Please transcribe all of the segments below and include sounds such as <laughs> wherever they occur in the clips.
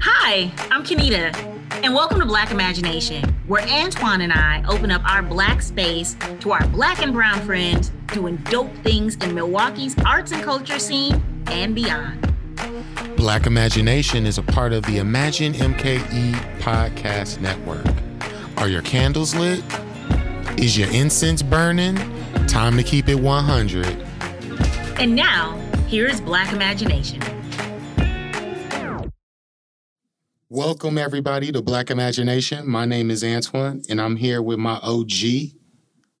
Hi, I'm Kenita, and welcome to Black Imagination, where Antoine and I open up our Black space to our Black and Brown friends doing dope things in Milwaukee's arts and culture scene and beyond. Black Imagination is a part of the Imagine MKE podcast network. Are your candles lit? Is your incense burning? Time to keep it 100. And now, here is Black Imagination. Welcome, everybody, to Black Imagination. My name is Antoine, and I'm here with my OG,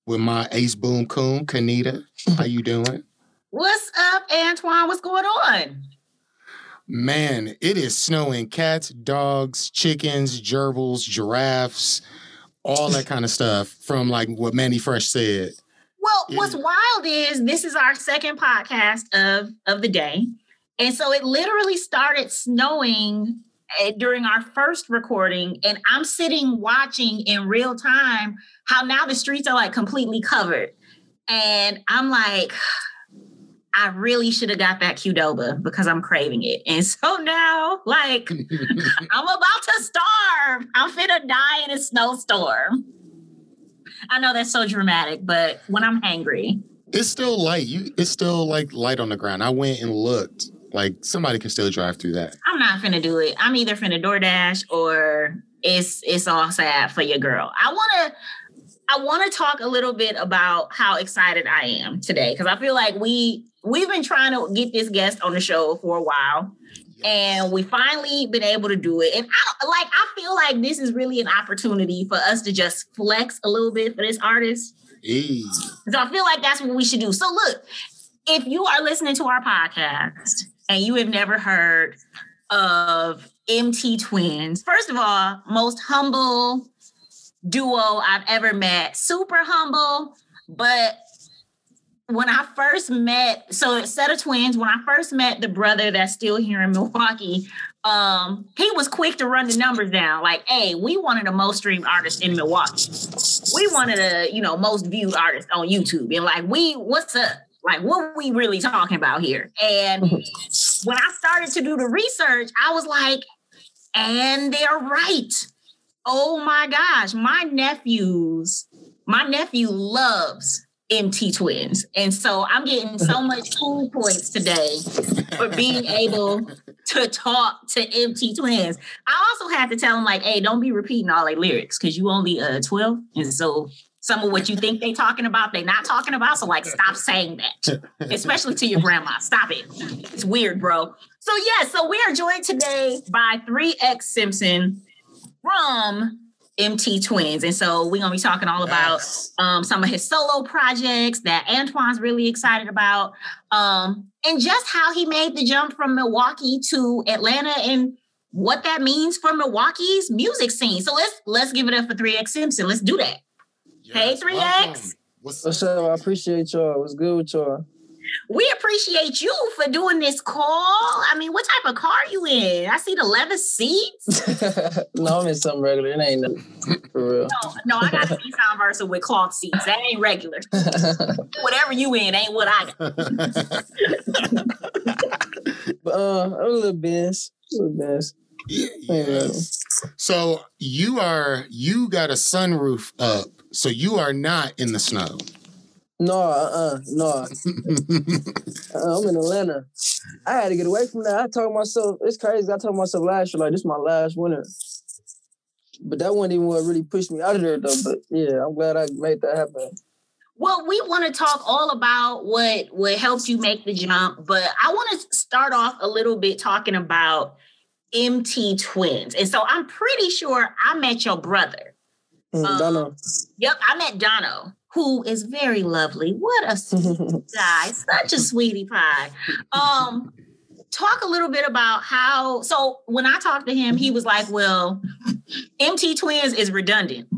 with my ace boom coon, Kanita. How you doing? <laughs> What's up, Antoine? What's going on? Man, it is snowing cats, dogs, chickens, gerbils, giraffes, all that kind of stuff from like what Mannie Fresh said. Well, what's wild is this is our second podcast of of the day. And so it literally started snowing during our first recording and I'm sitting watching in real time how now the streets are like completely covered. And I'm like I really should have got that Qdoba because I'm craving it. And so <laughs> now, like, <laughs> I'm about to starve. I'm finna die in a snowstorm. I know that's so dramatic, but when I'm hangry, it's still light. You, it's still like light on the ground. I went and looked. Like somebody can still drive through that. I'm not finna do it. I'm either finna DoorDash or it's it's all sad for your girl. I wanna I want to talk a little bit about how excited I am today because I feel like we we've been trying to get this guest on the show for a while. And we finally been able to do it. And I like I feel like this is really an opportunity for us to just flex a little bit for this artist. So I feel like that's what we should do. So look, if you are listening to our podcast and you have never heard of MT Twins, first of all, most humble duo I've ever met. Super humble, but when I first met, so set of twins, when I first met the brother that's still here in Milwaukee, um, he was quick to run the numbers down. Like, hey, we wanted the most streamed artist in Milwaukee. We wanted a, you know, most viewed artist on YouTube. And like, we, what's up? Like, what are we really talking about here? And when I started to do the research, I was like, and they're right. Oh my gosh, my nephews, my nephew loves MT twins. And so I'm getting so much cool points today for being able to talk to MT twins. I also had to tell them like, hey, don't be repeating all their lyrics because you only uh 12. And so some of what you think they're talking about, they're not talking about. So like stop <laughs> saying that. Especially to your grandma. Stop it. It's weird, bro. So yeah, so we are joined today by 3X Simpson from MT Twins. And so we're gonna be talking all about um, some of his solo projects that Antoine's really excited about. Um, and just how he made the jump from Milwaukee to Atlanta and what that means for Milwaukee's music scene. So let's let's give it up for 3X Simpson. Let's do that. Yes, hey 3X. What's, What's up? I appreciate y'all. What's good with y'all? We appreciate you for doing this call. I mean, what type of car you in? I see the leather seats. <laughs> no, I'm in something regular. It ain't nothing for real. No, no, I got a <laughs> Nissan Versa with cloth seats. That ain't regular. <laughs> Whatever you in ain't what I got. but, uh, a little Benz. A little Benz. Yeah, yeah. So you are you got a sunroof up, so you are not in the snow. No, uh, uh no. <laughs> uh, I'm in Atlanta. I had to get away from that. I told myself, it's crazy. I told myself last year, like, this is my last winter. But that wasn't even what really pushed me out of there, though. But yeah, I'm glad I made that happen. Well, we want to talk all about what what helped you make the jump, but I want to start off a little bit talking about MT Twins. And so I'm pretty sure I met your brother. Mm, um, Dono. Yep, I met Dono who is very lovely. What a sweet <laughs> guy, such a sweetie pie. Um, talk a little bit about how. So when I talked to him, he was like, "Well, MT Twins is redundant."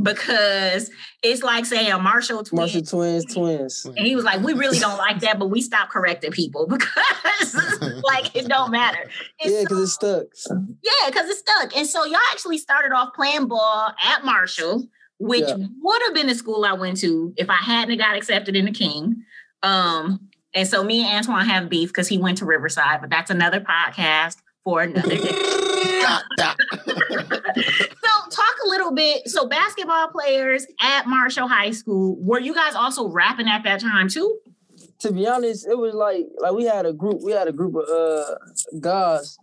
Because it's like saying a Marshall twins. Marshall twins, twins. And he was like, we really don't like that, but we stop correcting people <laughs> because <laughs> like it don't matter. And yeah, because so, it's stuck. Yeah, because it's stuck. And so y'all actually started off playing ball at Marshall which yeah. would have been the school I went to if I hadn't got accepted in the King. Um, and so me and Antoine have beef because he went to Riverside, but that's another podcast for another day. <laughs> so talk a little bit. So basketball players at Marshall High School, were you guys also rapping at that time too? To be honest, it was like like we had a group, we had a group of uh guys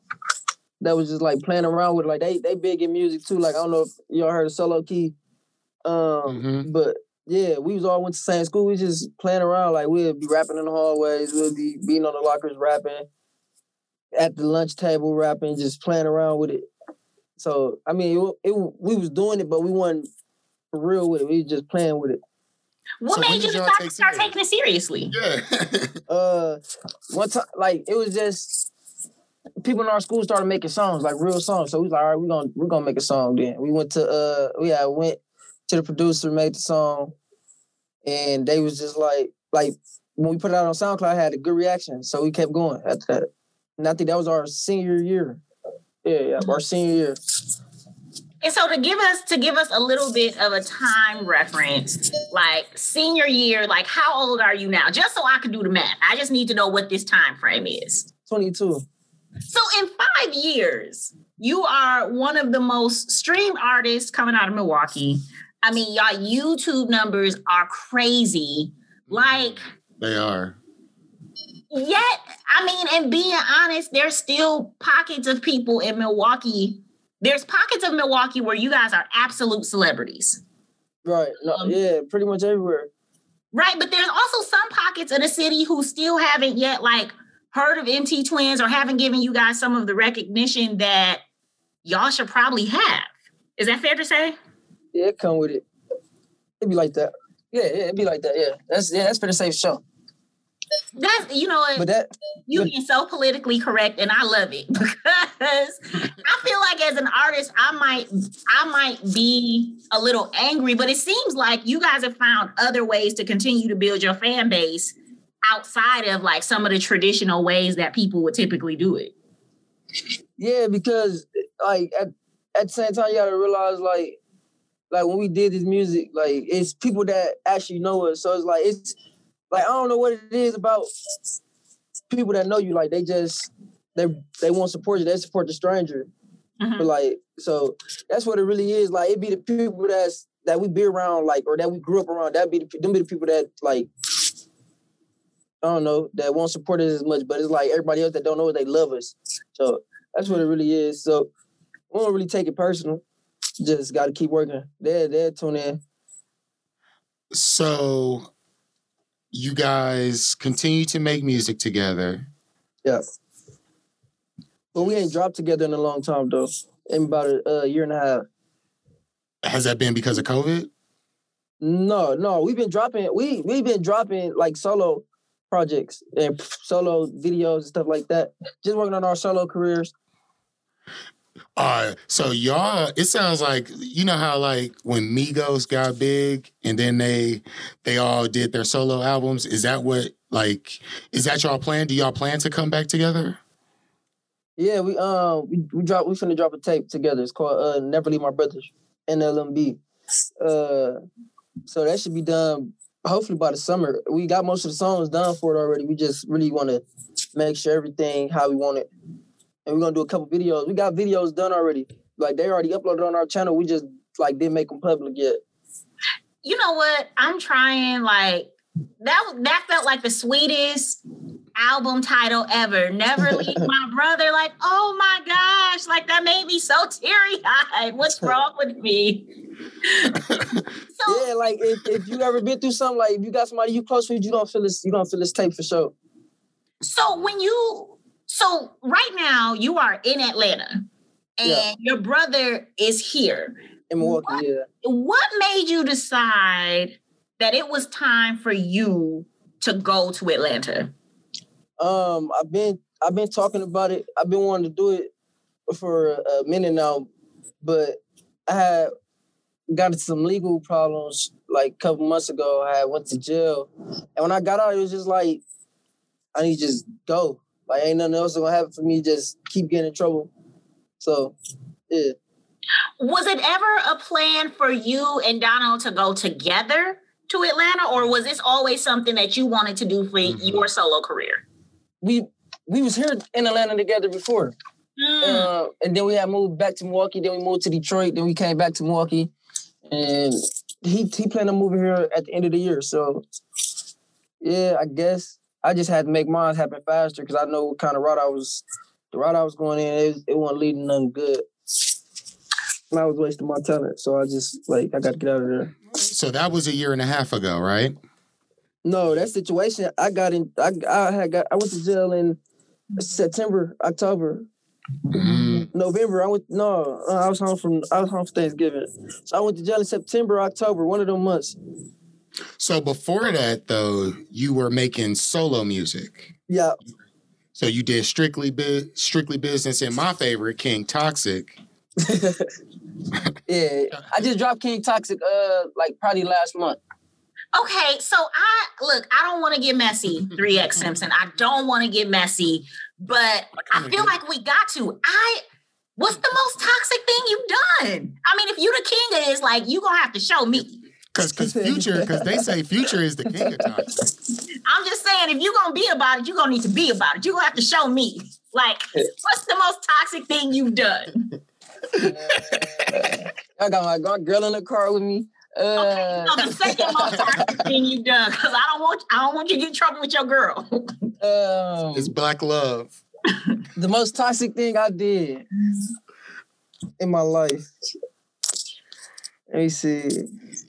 that was just like playing around with like they they big in music too. Like I don't know if y'all heard of Solo Key. Um Mhm. but yeah, we was all went to the same school. We just playing around like we'd be rapping in the hallways, we'd be being on the lockers rapping, at the lunch table rapping, just playing around with it. So I mean, it, it we was doing it, but we wasn't for real with it. We was just playing with it. What So made you decide to start serious? taking it seriously? yeah. <laughs> uh one time like it was just people in our school started making songs like real songs so we was like all right we're gonna we're gonna make a song then we went to uh we had went to the producer made the song and they was just like like when we put it out on soundcloud it had a good reaction so we kept going after that and i think that was our senior year yeah yeah our senior year And so to give us to give us a little bit of a time reference, like senior year, like how old are you now? Just so I can do the math. I just need to know what this time frame is. 22 So in five years, you are one of the most streamed artists coming out of Milwaukee. I mean, y'all YouTube numbers are crazy. Mm-hmm. Like, They are. Yet, I mean, and being honest, there's still pockets of people in Milwaukee. There's pockets of Milwaukee where you guys are absolute celebrities. right no Um, yeah pretty much everywhere Right. But there's also some pockets of the city who still haven't yet like heard of MT Twins or haven't given you guys some of the recognition that y'all should probably have. Is that fair to say? yeah come with it it'd be like that yeah yeah it'd be like that yeah that's yeah that's pretty safe show That's you know but that you but- being so politically correct and I love it <laughs> because I feel like as an artist I might I might be a little angry but it seems like you guys have found other ways to continue to build your fan base outside of like some of the traditional ways that people would typically do it. Yeah, because like at, at the same time you gotta realize like like when we did this music, like it's people that actually know us. So it's like it's like I don't know what it is about people that know you. Like they just they they won't support you. They support the stranger. Mhm. But like so that's what it really is. Like it be the people that's that we be around, like or that we grew up around. That be the them be the people that like I don't know that won't support us as much. But it's like everybody else that don't know it, they love us. So that's what it really is. So we don't really take it personal. Just got to keep working. They're they're tune in. So you guys continue to make music together. Yeah. But we ain't dropped together in a long time though. In about a, a year and a half. Has that been because of COVID? No, no, we've been dropping. We we've been dropping like solo projects and solo videos and stuff like that. Just working on our solo careers. Uh, so y'all, it sounds like you know how like when Migos got big and then they they all did their solo albums. Is that what like is that y'all plan? Do y'all plan to come back together? Yeah, we um we we drop we finna drop a tape together. It's called uh Never Leave My Brothers, NLMB. Uh so that should be done hopefully by the summer. We got most of the songs done for it already. We just really want to make sure everything how we want it. And we're gonna do a couple videos. We got videos done already. Like they already uploaded on our channel. We just like didn't make them public yet. you know what? I'm trying like that that felt like the sweetest album title ever. Never <laughs> leave my brother. Like, oh my gosh, like that made me so teary-eyed. <laughs> What's wrong with me? so Yeah, like if, if you ever been through something, like if you got somebody you close with, you don't feel this, you don't feel this tape for sure. so when you so right now you are in Atlanta and Yeah. your brother is here. In Milwaukee, What? yeah. What made you decide that it was time for you to go to Atlanta? Um, I've been I've been talking about it. I've been wanting to do it for a minute now, but I had got into some legal problems like a couple months ago. I went to jail, and when I got out, it was just like I need to just go. Like ain't nothing else gonna happen for me. Just keep getting in trouble. So yeah, Was it ever a plan for you and Donald to go together to Atlanta, or was this always something that you wanted to do for Mhm. your solo career? we we was here in Atlanta together before. Uh, and then we had moved back to Milwaukee. Then we moved to Detroit. Then we came back to Milwaukee, and he he planned on moving here at the end of the year. So yeah, I guess I just had to make mine happen faster because I know what kind of route I was. The route I was going in, it, it wasn't leading nothing good. And I was wasting my talent, so I just like I got to get out of there. So that was a year and a half ago, right? No, that situation I got in. I I had got. I went to jail in September, October, Mm. November. I went. No, I was home from. I was home for Thanksgiving. So I went to jail in September, October, one of them months. So before that, though, you were making solo music. Yeah, So you did strictly bu- strictly business. And my favorite, King Toxic. <laughs> yeah. I just dropped King Toxic. Uh, like probably last month. Okay, so I look, I don't want to get messy, 3X <laughs> Simpson. I don't want to get messy, but I feel like we got to. I what's the most toxic thing you've done? I mean, if you the king of this, like you gonna have to show me. Cause, cause future, cause they say future is the king of toxic. I'm just saying, if you're gonna be about it, you're gonna need to be about it. You're gonna have to show me. Like, what's the most toxic thing you've done? <laughs> I got my, my girl in the car with me. Okay, Uh, so the second most toxic <laughs> thing you've done, because I don't want I don't want you to get in trouble with your girl. um, It's black love. the most toxic thing I did in my life. Let me see.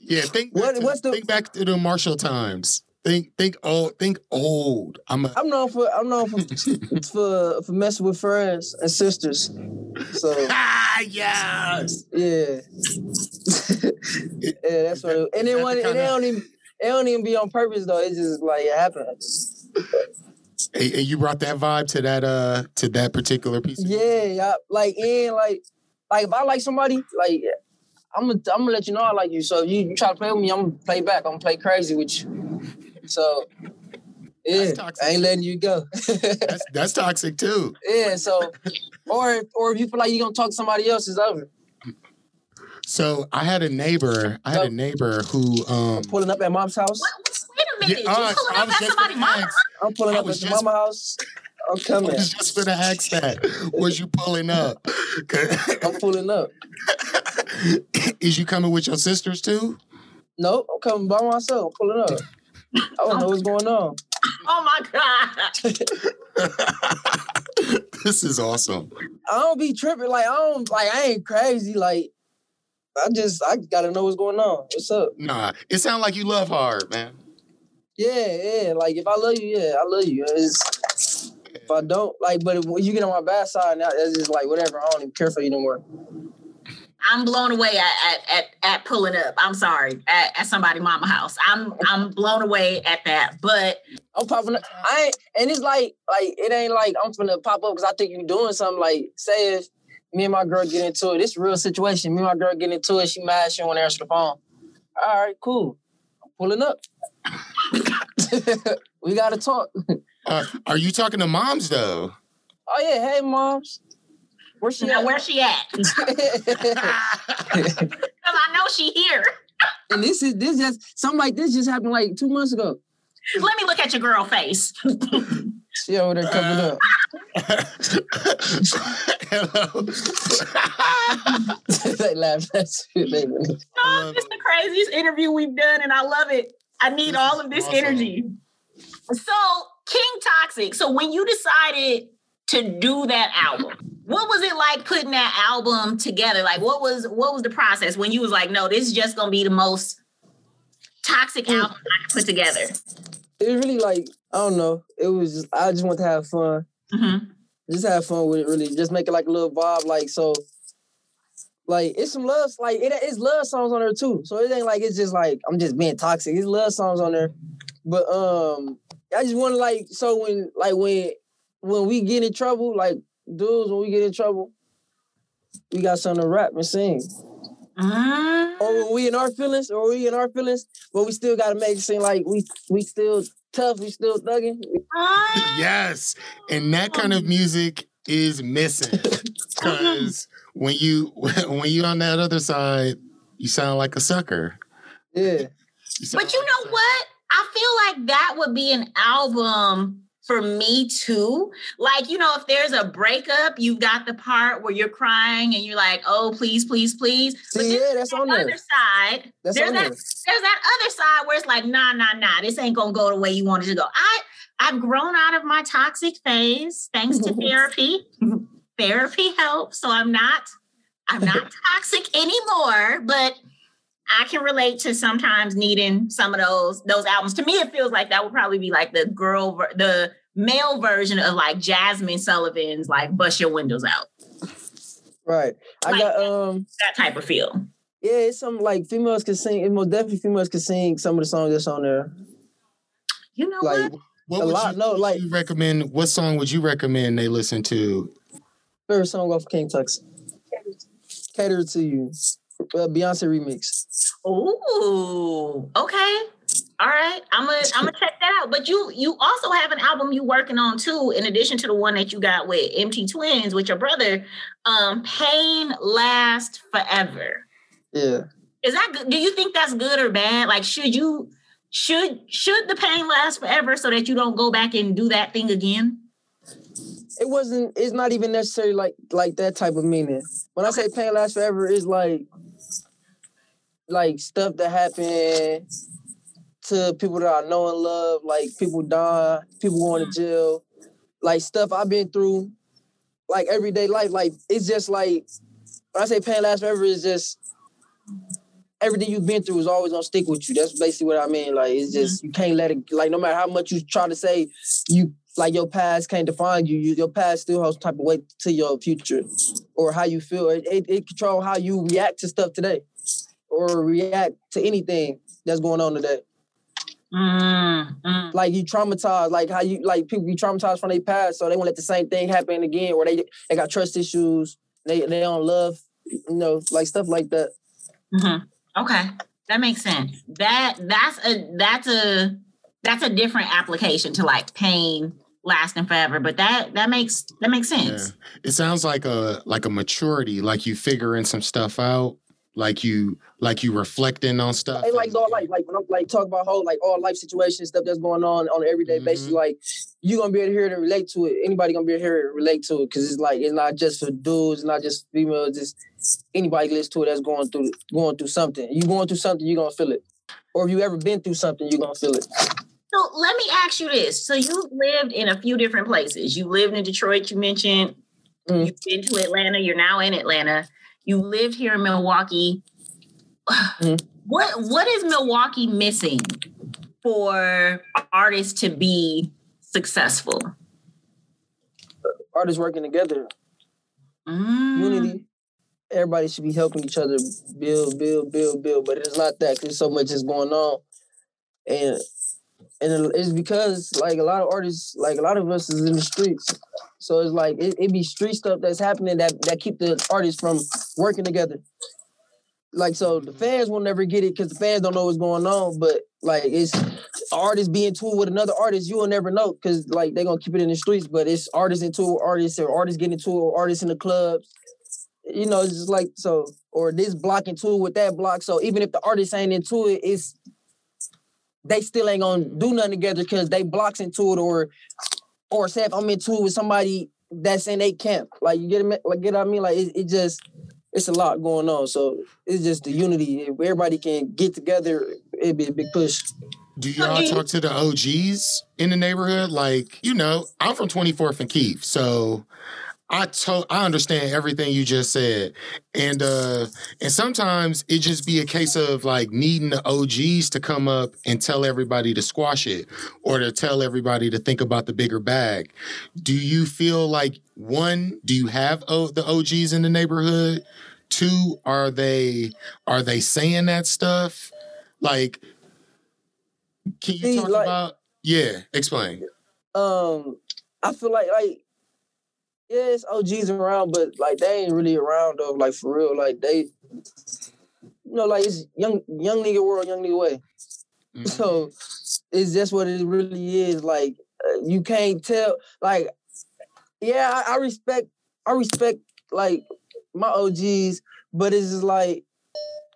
Yeah, think back What- to, what's the- think back to the Marshall times. Think think old. Think old. I'm a, I'm known for I'm known for <laughs> for, for messing with friends and sisters. So ah <laughs> yes. yeah, <laughs> yeah, that's what. It, and then that when the it, kinda- don't even it don't even be on purpose though. It's just like it happens. Hey, hey, you brought that vibe to that uh to that particular piece. Yeah, yeah. Like and like like if I like somebody, like I'm gonna I'm gonna let you know I like you. So if you, you try to play with me, I'm gonna play back. I'm gonna play crazy with you. So yeah, That's toxic. I ain't letting you go. That's <laughs> that's toxic too. yeah. So or or if you feel like you're gonna talk to somebody else, it's over. So I had a neighbor. I had a neighbor who um Pulling up at mom's house. What, wait a minute, Yeah, uh, you pulling I up was at just somebody's gonna mama? ask. I'm pulling up at just- your mama house. I'm <laughs> I coming. was just gonna ask that. Was you pulling up? <laughs> I'm pulling up. <laughs> Is you coming with your sisters too? Nope, I'm coming by myself. I'm pulling up. I don't know what's going on. Oh my god! this is awesome. I don't be tripping. Like I don't like I ain't crazy. Like I just I gotta know what's going on. What's up? Nah, it sounds like you love hard, man. Yeah, yeah. Like if I love you, yeah, I love you. It's, if I don't, like, but if, you get on my bad side now, it's just like whatever. I don't even care for you no more. I'm blown away at, at at at pulling up. I'm sorry at, at somebody mama house. I'm I'm blown away at that. But I'm popping up. I ain't, and it's like, like it ain't like I'm gonna pop up because I think you doing something. Like, say if me and my girl get into it, it's a real situation. Me and my girl get into it. She mad. She want to answer the phone. All right, cool. I'm pulling up. <laughs> we gotta talk. <laughs> Uh, are you talking to moms though? Oh yeah, hey moms. Where she now at? where's she at? <laughs> Because I know she here. and this is this just something like this just happened like two months ago. Let me look at your girl face. She over there covered up. <laughs> Hello. <laughs> they laughed at you. They- Oh, it's the craziest interview we've done, and I love it. I need This all of this awesome. energy. So, King Toxic. So, when you decided to do that album, what was it like putting that album together? Like, what was what was the process when you was like, no, this is just gonna be the most toxic Mm. album I can put together? it was really like I don't know. It was just I just want to have fun. Mhm. Just have fun with it. Really, just make it like a little vibe. Like so, like it's some love. Like it, it's love songs on there too. So it ain't like it's just like I'm just being toxic. It's love songs on there. But um, I just want to like so when like when when we get in trouble, like dudes, when we get in trouble, we got something to rap and sing. Mm. or when we in our feelings, or we in our feelings, but we still gotta make it seem like we we still tough, we still thugging. Mm. yes, and that kind of music is missing <laughs> because when you <laughs> when you on that other side, you sound like a sucker. Yeah. You But you like know what? I feel like that would be an album for me too. Like, you know, if there's a breakup, you've got the part where you're crying and you're like, oh, please, please, please. But See, yeah, that's that on other there. side. That's there's on that there. there's that other side where it's like, nah, nah, nah, this ain't gonna go the way you wanted to go. I I've grown out of my toxic phase thanks to <laughs> therapy. therapy helps. So I'm not, I'm not <laughs> toxic anymore, but I can relate to sometimes needing some of those those albums. To me, it feels like that would probably be like the girl, the male version of like Jazmine Sullivan's like "Bust Your Windows Out." Right. I Like got that. um. That type of feel. Yeah, it's some like females can sing. It most definitely females can sing some of the songs that's on there. You know Like what? What A would lot- you, no, would like- you recommend? What song would you recommend they listen to? favorite song off King Tux. Cater to you. Uh, Beyonce remix. Ooh, okay. All right. I'm gonna I'm gonna check that out. But you you also have an album you working on too, in addition to the one that you got with MT Twins with your brother. Um, Pain Last Forever. Yeah. Is that good? Do you think that's good or bad? Like, should you should should the pain last forever so that you don't go back and do that thing again? It wasn't. It's not even necessarily like like that type of meaning. When I say pain lasts forever, it's like like stuff that happened to people that I know and love, like people die, people going to jail, like stuff I've been through, like everyday life. Like it's just like when I say pain lasts forever, it's just everything you've been through is always gonna stick with you. That's basically what I mean. Like it's mm-hmm. just you can't let it. Like no matter how much you try to say you like your past can't define you. you your past still some type of weight to your future or how you feel. It, it, it control how you react to stuff today or react to anything that's going on today. Mm, mm. Like you traumatized, like how you like people be traumatized from their past, so they won't let the same thing happen again, or they they got trust issues, they they don't love, you know, like stuff like that. Mhm. Okay, that makes sense. That that's a that's a that's a different application to like pain lasting forever. But that that makes that makes Yeah. sense. It sounds like a like a maturity, like you figuring some stuff out, like you like you reflecting on stuff. Hey, like all like like when I'm like talk about whole like all life situations, stuff that's going on on an everyday basis, Mhm. like you're gonna be able to hear it and relate to it. Anybody gonna be able to hear it and relate to it because it's like it's not just for dudes, it's not just females, just anybody listen to it that's going through going through something. You going through something, you're gonna feel it. Or if you ever been through something, you're gonna feel it. So let me ask you this. So you've lived in a few different places. You lived in Detroit, you mentioned. Mm. You've been to Atlanta. You're now in Atlanta. You lived here in Milwaukee. Mm. What what is Milwaukee missing for artists to be successful? Artists working together, Mm. unity. Everybody should be helping each other build, build, build, build. But it's not that because so much is going on, and and it's because like a lot of artists, like a lot of us is in the streets. So it's like it, it be street stuff that's happening that that keep the artists from working together. Like so, the fans will never get it because the fans don't know what's going on. But like it's artists being tour with another artist, you will never know because like they're gonna keep it in the streets. But it's artists into artists or artists getting into or artists in the clubs. You know, it's just like so, or this block into it with that block. So even if the artist ain't into it, it's they still ain't gonna do nothing together because they blocks into it or or say if I'm into it with somebody that's in a camp. Like you get it, like get what I mean? Like it, it just it's a lot going on. So it's just the unity. If everybody can get together, it'd be a big push. Do y'all talk to the OGs in the neighborhood? Like, you know, I'm from 24th and Keith, so I to- I understand everything you just said. And uh and sometimes it just be a case of like needing the OGs to come up and tell everybody to squash it or to tell everybody to think about the bigger bag. Do you feel like one, do you have o- the OGs in the neighborhood? Two, are they are they saying that stuff? Like can you See, talk like- about yeah, explain. Um, I feel like like yeah, it's OGs around, but like they ain't really around though. Like for real, like they, you know, like it's young young nigga world, young nigga way. Mhm. <laughs> So it's just what it really is. Like uh, you can't tell. Like yeah, I, I respect I respect like my OGs, but it's just like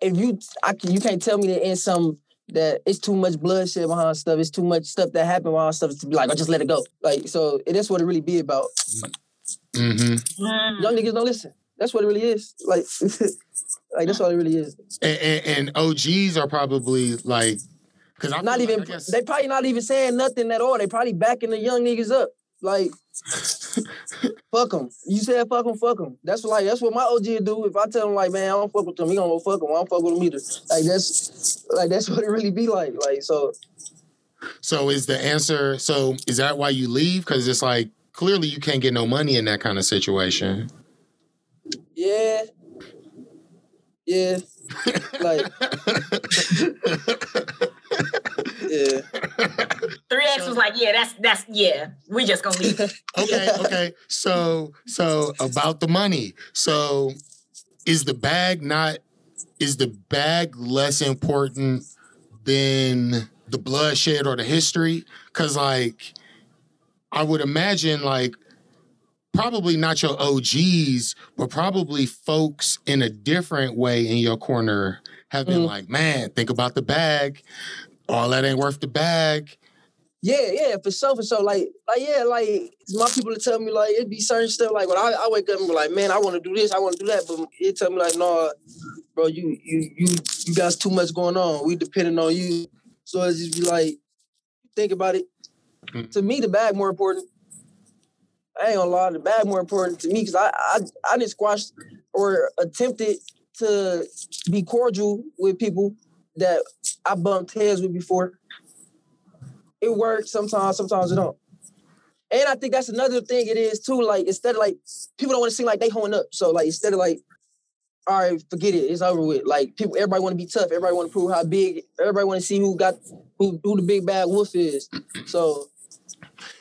if you I can you can't tell me that in some that it's too much bloodshed behind stuff. It's too much stuff that happened behind stuff to be like, I just let it go. Like so, it is what it really be about. Mm-hmm. Mm. Young niggas don't listen. That's what it really is. Like, <laughs> like that's what it really is. And, and, and OGs are probably like, because I'm Not even. I guess, They probably not even saying nothing at all. They probably backing the young niggas up. Like, <laughs> fuck them. You said fuck them, fuck them. That's what, like that's what my OG do. If I tell him like, man, I don't fuck with them, he gonna go fuck them. I don't fuck with them either. Like that's like that's <laughs> what it really be like. Like so, so is the answer? So is that why you leave? Because it's like clearly you can't get no money in that kind of situation. yeah, yeah, like <laughs> yeah. Three X was like, yeah, that's that's yeah. We just gonna leave. <laughs> okay, okay. So so about the money. So is the bag not is the bag less important than the bloodshed or the history? Cause like I would imagine like probably not your OGs, but probably folks in a different way in your corner have been Mhm. like, man, think about the bag. All that ain't worth the bag. Yeah, yeah, for sure, for sure. Like, like, yeah, like my people tell me like it'd be certain stuff. Like when I, I wake up and be like, man, I want to do this, I want to do that, but it tell me like, no, bro, you, you, you, you got too much going on. We depending on you, so it's just be like, think about it. Mm. To me, the bag more important. I ain't gonna lie, the bag more important to me because I, I, I didn't squash or attempted to be cordial with people that I bumped heads with before it works sometimes, sometimes it don't. And I think that's another thing it is too. Like instead of like people don't want to seem like they holding up. So like instead of like, all right, forget it, it's over with. Like people, everybody want to be tough. Everybody want to prove how big. Everybody want to see who got who who the big bad wolf is. So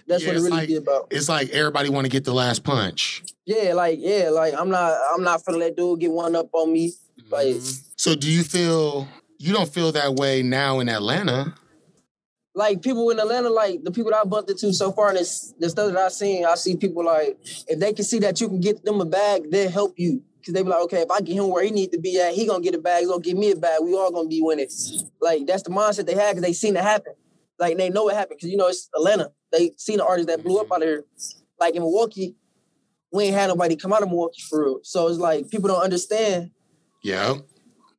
that's Yeah, what it really like- be about. It's like everybody want to get the last punch. Yeah, like yeah, like I'm not I'm not gonna let dude get one up on me. Like mm-hmm. So do you feel you don't feel that way now in Atlanta? like people in Atlanta, like the people that I bumped into so far, and this the stuff that I've seen, I see people like if they can see that you can get them a bag, they'll help you. Cause they be like, okay, if I get him where he need to be at, he gonna get a bag, he's gonna give me a bag, we all gonna be winning. Like that's the mindset they had because they seen it happen. Like they know what happened because you know it's Atlanta. They seen the artists that blew up out of here. Like in Milwaukee, we ain't had nobody come out of Milwaukee for real. So it's like people don't understand Yeah.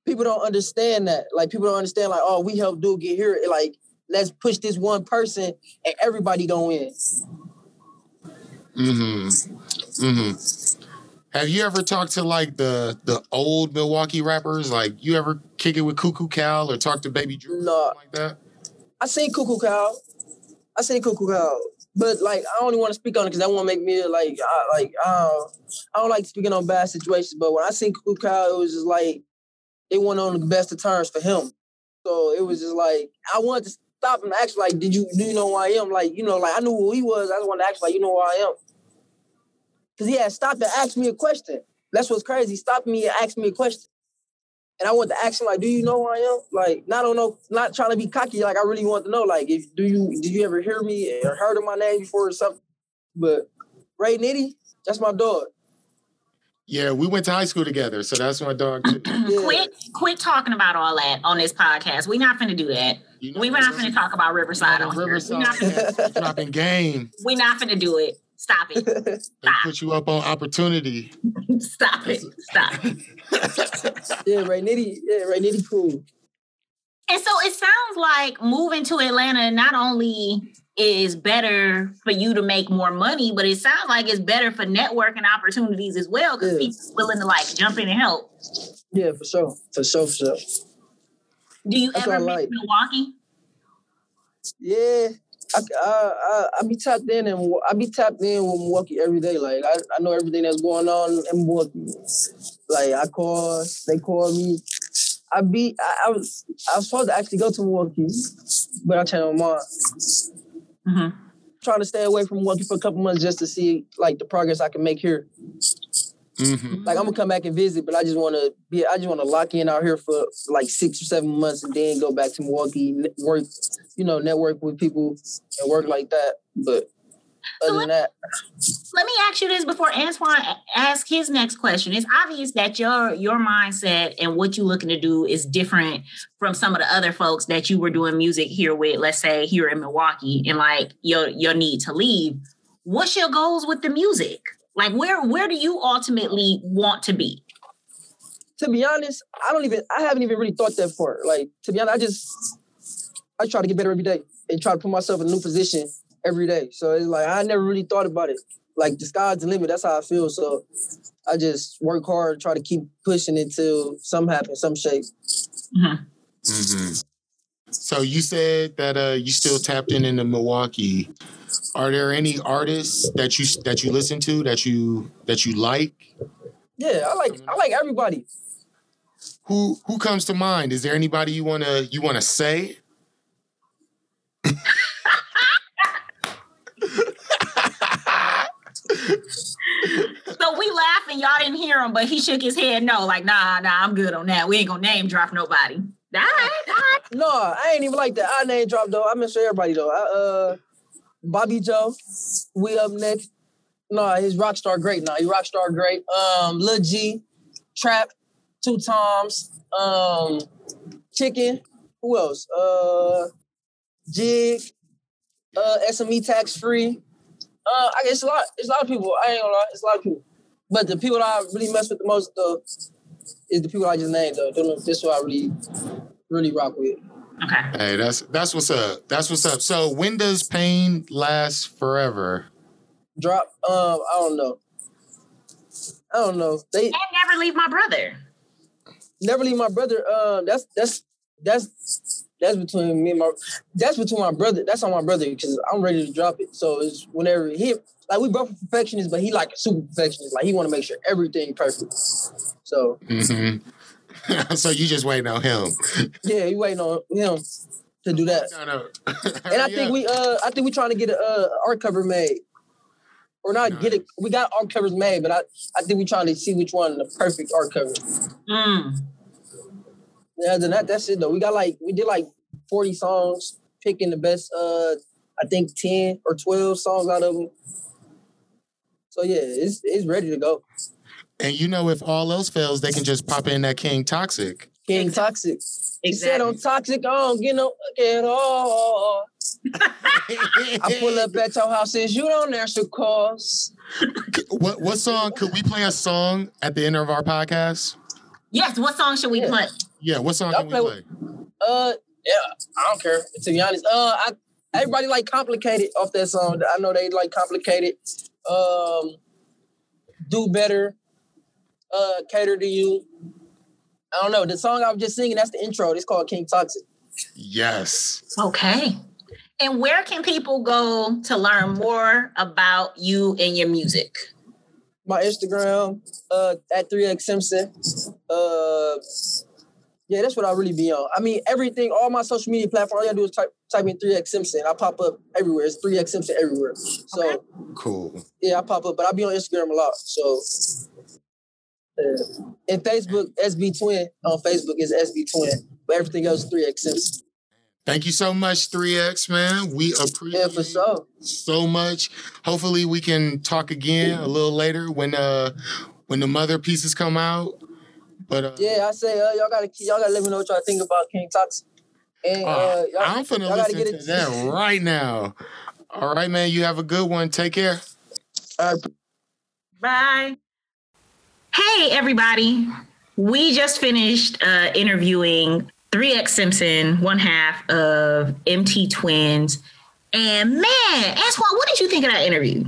people don't understand that. Like people don't understand, like, oh, we helped dude get here. Like, let's push this one person and everybody gonna win. Mm-hmm. Mm-hmm. Have you ever talked to like the the old Milwaukee rappers? Like you ever kick it with Coo Coo Cal or talk to Baby Drew No. like that? I seen Coo Coo Cal. I seen Coo Coo Cal. But like I only want to speak on it because that won't make me like I like I don't, I don't like speaking on bad situations. But when I seen Coo Coo Cal, it was just like it went on the best of terms for him. So it was just like I wanted to stop him and ask like, did you do you know who I am? Like, you know, like I knew who he was. I just wanted to ask like, you know who I am. Cause he had stopped and asked me a question. That's what's crazy. He stopped me and asked me a question. And I wanted to ask him, like, do you know who I am? Like, not don't know, not trying to be cocky. Like, I really want to know, like, if do you did you ever hear me or heard of my name before or something? But Ray Nitty, that's my dog. Yeah, we went to high school together, so that's my dog too. <clears throat> Yeah. Quit quit talking about all that on this podcast. We're not finna do that. You know, We're not finna talk about Riverside on here. We're Riverside not, finna, yeah, dropping game. we not finna do it. Stop it. <laughs> They Stop. put you up on opportunity. <laughs> Stop it. Stop. <laughs> Yeah, Ray Nitty, yeah, Ray Nitty cool. And so it sounds like moving to Atlanta not only is better for you to make more money, but it sounds like it's better for networking opportunities as well because Yeah. people's willing to like jump in and help. Yeah, for sure. For sure, for sure. Do you That's ever miss like. Milwaukee? Yeah. I, I, I, I be tapped in and I be tapped in with Milwaukee every day. Like I, I know everything that's going on in Milwaukee. Like I call, they call me. I be I, I was I was supposed to actually go to Milwaukee, but I changed my mind. Mhm. Trying to stay away from Milwaukee for a couple months just to see like the progress I can make here. Hmm Like I'm gonna come back and visit, but I just want to be. I just want to lock in out here for like six or seven months, and then go back to Milwaukee, work, you know, network with people and work like that. But Other than that, Let me ask you this before Antoine asks his next question. It's obvious that your your mindset and what you're looking to do is different from some of the other folks that you were doing music here with, let's say here in Milwaukee, and like your your need to leave. What's your goals with the music? Like where where do you ultimately want to be? to be honest, I don't even I haven't even really thought that far. Like to be honest, I just I try to get better every day and try to put myself in a new position every day. So it's like I never really thought about it. Like the sky's the limit. That's how I feel. So I just work hard, try to keep pushing until some happens, some shape. hmm So you said that uh, you still tapped in into Milwaukee. Are there any artists that you that you listen to that you that you like? Yeah, I like I like everybody. Who who comes to mind? Is there anybody you wanna you wanna say? So we laughing, y'all didn't hear him, but he shook his head no, like nah, nah, I'm good on that. We ain't gonna name drop nobody. No, I ain't even like that. I name drop though. I miss everybody though. I, uh, Bobby Joe, we up next. No, he's Rockstar great now. He Rockstar great. Um, Lil G, Trap, two Toms, Um, Chicken. Who else? Uh, Jig. Uh, SME tax free. Uh, I guess a lot. It's a lot of people. I ain't gonna lie. It's a lot of people. But the people that I really mess with the most though is the people I just named though. Them- This is what I really, really rock with. Okay. Hey, that's that's what's up. That's what's up. So when does pain last forever? drop. Um, I don't know. I don't know. They And never leave my brother. never leave my brother. Um, that's that's that's that's between me and my. That's between my brother. That's on my brother because I'm ready to drop it. So it's whenever he like we both perfectionists, but he like super perfectionist. Like he want to make sure everything perfect. So hmm <laughs> so you just waiting on him. yeah, he waiting on him to do that. No, no. <laughs> And I think we uh I think we trying to get a uh, art cover made. Or not get it. We got art covers made, but I, I think we trying to see which one the perfect art cover. Mm. Yeah, then that, that's it though. We got like we did like 40 songs, picking the best uh I think 10 or 12 songs out of them. So yeah, it's it's ready to go. And you know, if all else fails, they can just pop in that King Toxic. King Exactly. Toxic. He said on Toxic, I don't get no at all. <laughs> I pull up at your house since you don't answer calls. what what song could we play a song at the end of our podcast? Yes, what song should we Yeah. play? Yeah, what song Y'all can we play play? with- Uh yeah, I don't care. To be honest. Uh I everybody like complicated off that song. I know they like complicated. Um do better. Uh cater to you. I don't know. The song I was just singing, that's the intro. It's called King Toxic. Yes. Okay. And where can people go to learn more about you and your music? My Instagram, uh at 3X Simpson. Uh yeah, that's what I really be on. I mean, everything, all my social media platforms, all you gotta do is type type in 3X Simpson. I pop up everywhere. It's 3X Simpson everywhere. So Okay. Cool. yeah, I pop up, but I be on Instagram a lot. So uh, and Facebook, SB Twin on Facebook is SB Twin, but everything else is 3X Simpson. Thank you so much, 3X, man. We appreciate Yeah, for sure. so much. Hopefully we can talk again a little later when uh when the mother pieces come out. But uh, Yeah, I say uh, y'all gotta y'all gotta let me know what y'all think about King Toxic. And uh, uh, y'all, I'm finna y'all gotta listen get to it- that right now. All right, man. You have a good one. Take care. all right, Bye. Hey, everybody. We just finished uh, interviewing 3X Simpson, one half of MT Twins. And man, Antoine, what did you think of that interview?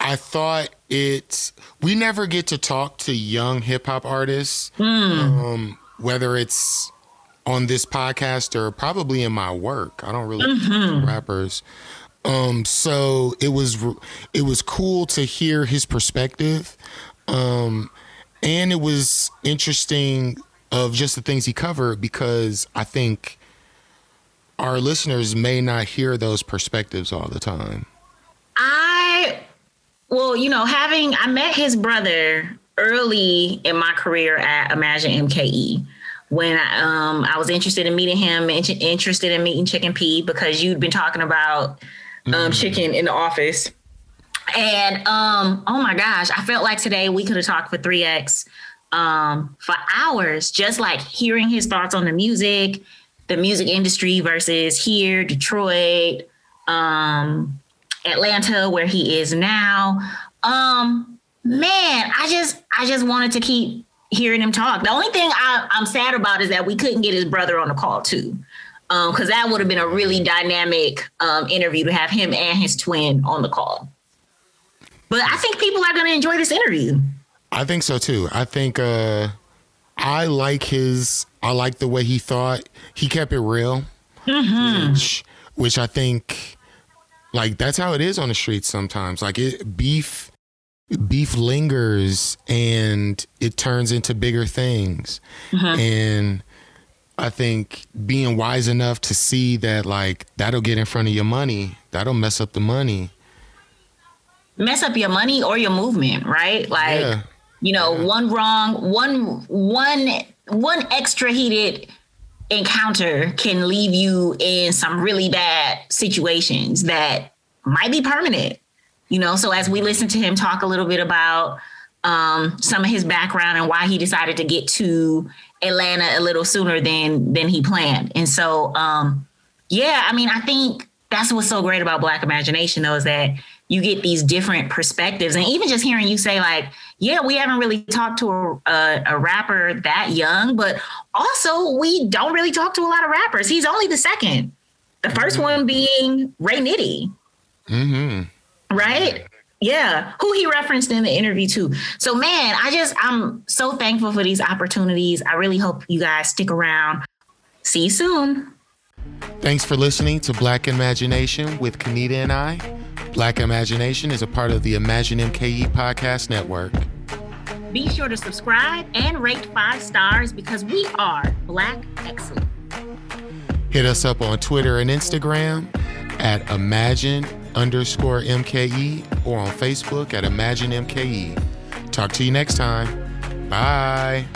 I thought it's we never get to talk to young hip hop artists, Mm. um, whether it's on this podcast or probably in my work. I don't really Mhm. rappers. Um, so it was it was cool to hear his perspective, um, and it was interesting of just the things he covered because I think our listeners may not hear those perspectives all the time. Well, you know, having, I met his brother early in my career at Imagine MKE when I, um, I was interested in meeting him, in- interested in meeting Chicken P because you'd been talking about um, mm-hmm. chicken in the office. And um, oh my gosh, I felt like today we could have talked for 3X um, for hours, just like hearing his thoughts on the music, the music industry versus here, Detroit, um, Atlanta, where he is now. Um, man, I just I just wanted to keep hearing him talk. The only thing I, am sad about is that we couldn't get his brother on the call too, because um, that would have been a really dynamic um, interview to have him and his twin on the call. But I think people are going to enjoy this interview. I think so too. I think uh, I like his. I like the way he thought. He kept it real, mm-hmm. which, which I think, like that's how it is on the streets sometimes. Like it beef, beef lingers and it turns into bigger things, mm-hmm. and I think being wise enough to see that like that'll get in front of your money, that'll mess up the money. Mess up your money or your movement, right? Like yeah. You know, yeah. one wrong, one one one extra heated encounter can leave you in some really bad situations that might be permanent. You know, so as we listen to him talk a little bit about um, some of his background and why he decided to get to Atlanta a little sooner than than he planned. And so, um, yeah, I mean, I think that's what's so great about Black Imagination, though, is that you get these different perspectives. And even just hearing you say, like, yeah, we haven't really talked to a, a, a, rapper that young, but also we don't really talk to a lot of rappers. He's only the second. The 1st mm-hmm. one being Ray Nitty. Mm-hmm. Right? Yeah, who he referenced in the interview too. So, man, I just, I'm so thankful for these opportunities. I really hope you guys stick around. See you soon. Thanks for listening to Black Imagination with Kanita and I. Black Imagination is a part of the Imagine MKE podcast network. Be sure to subscribe and rate five stars because we are Black Excellent. Hit us up on Twitter and Instagram at Imagine underscore MKE or on Facebook at Imagine MKE. Talk to you next time. Bye.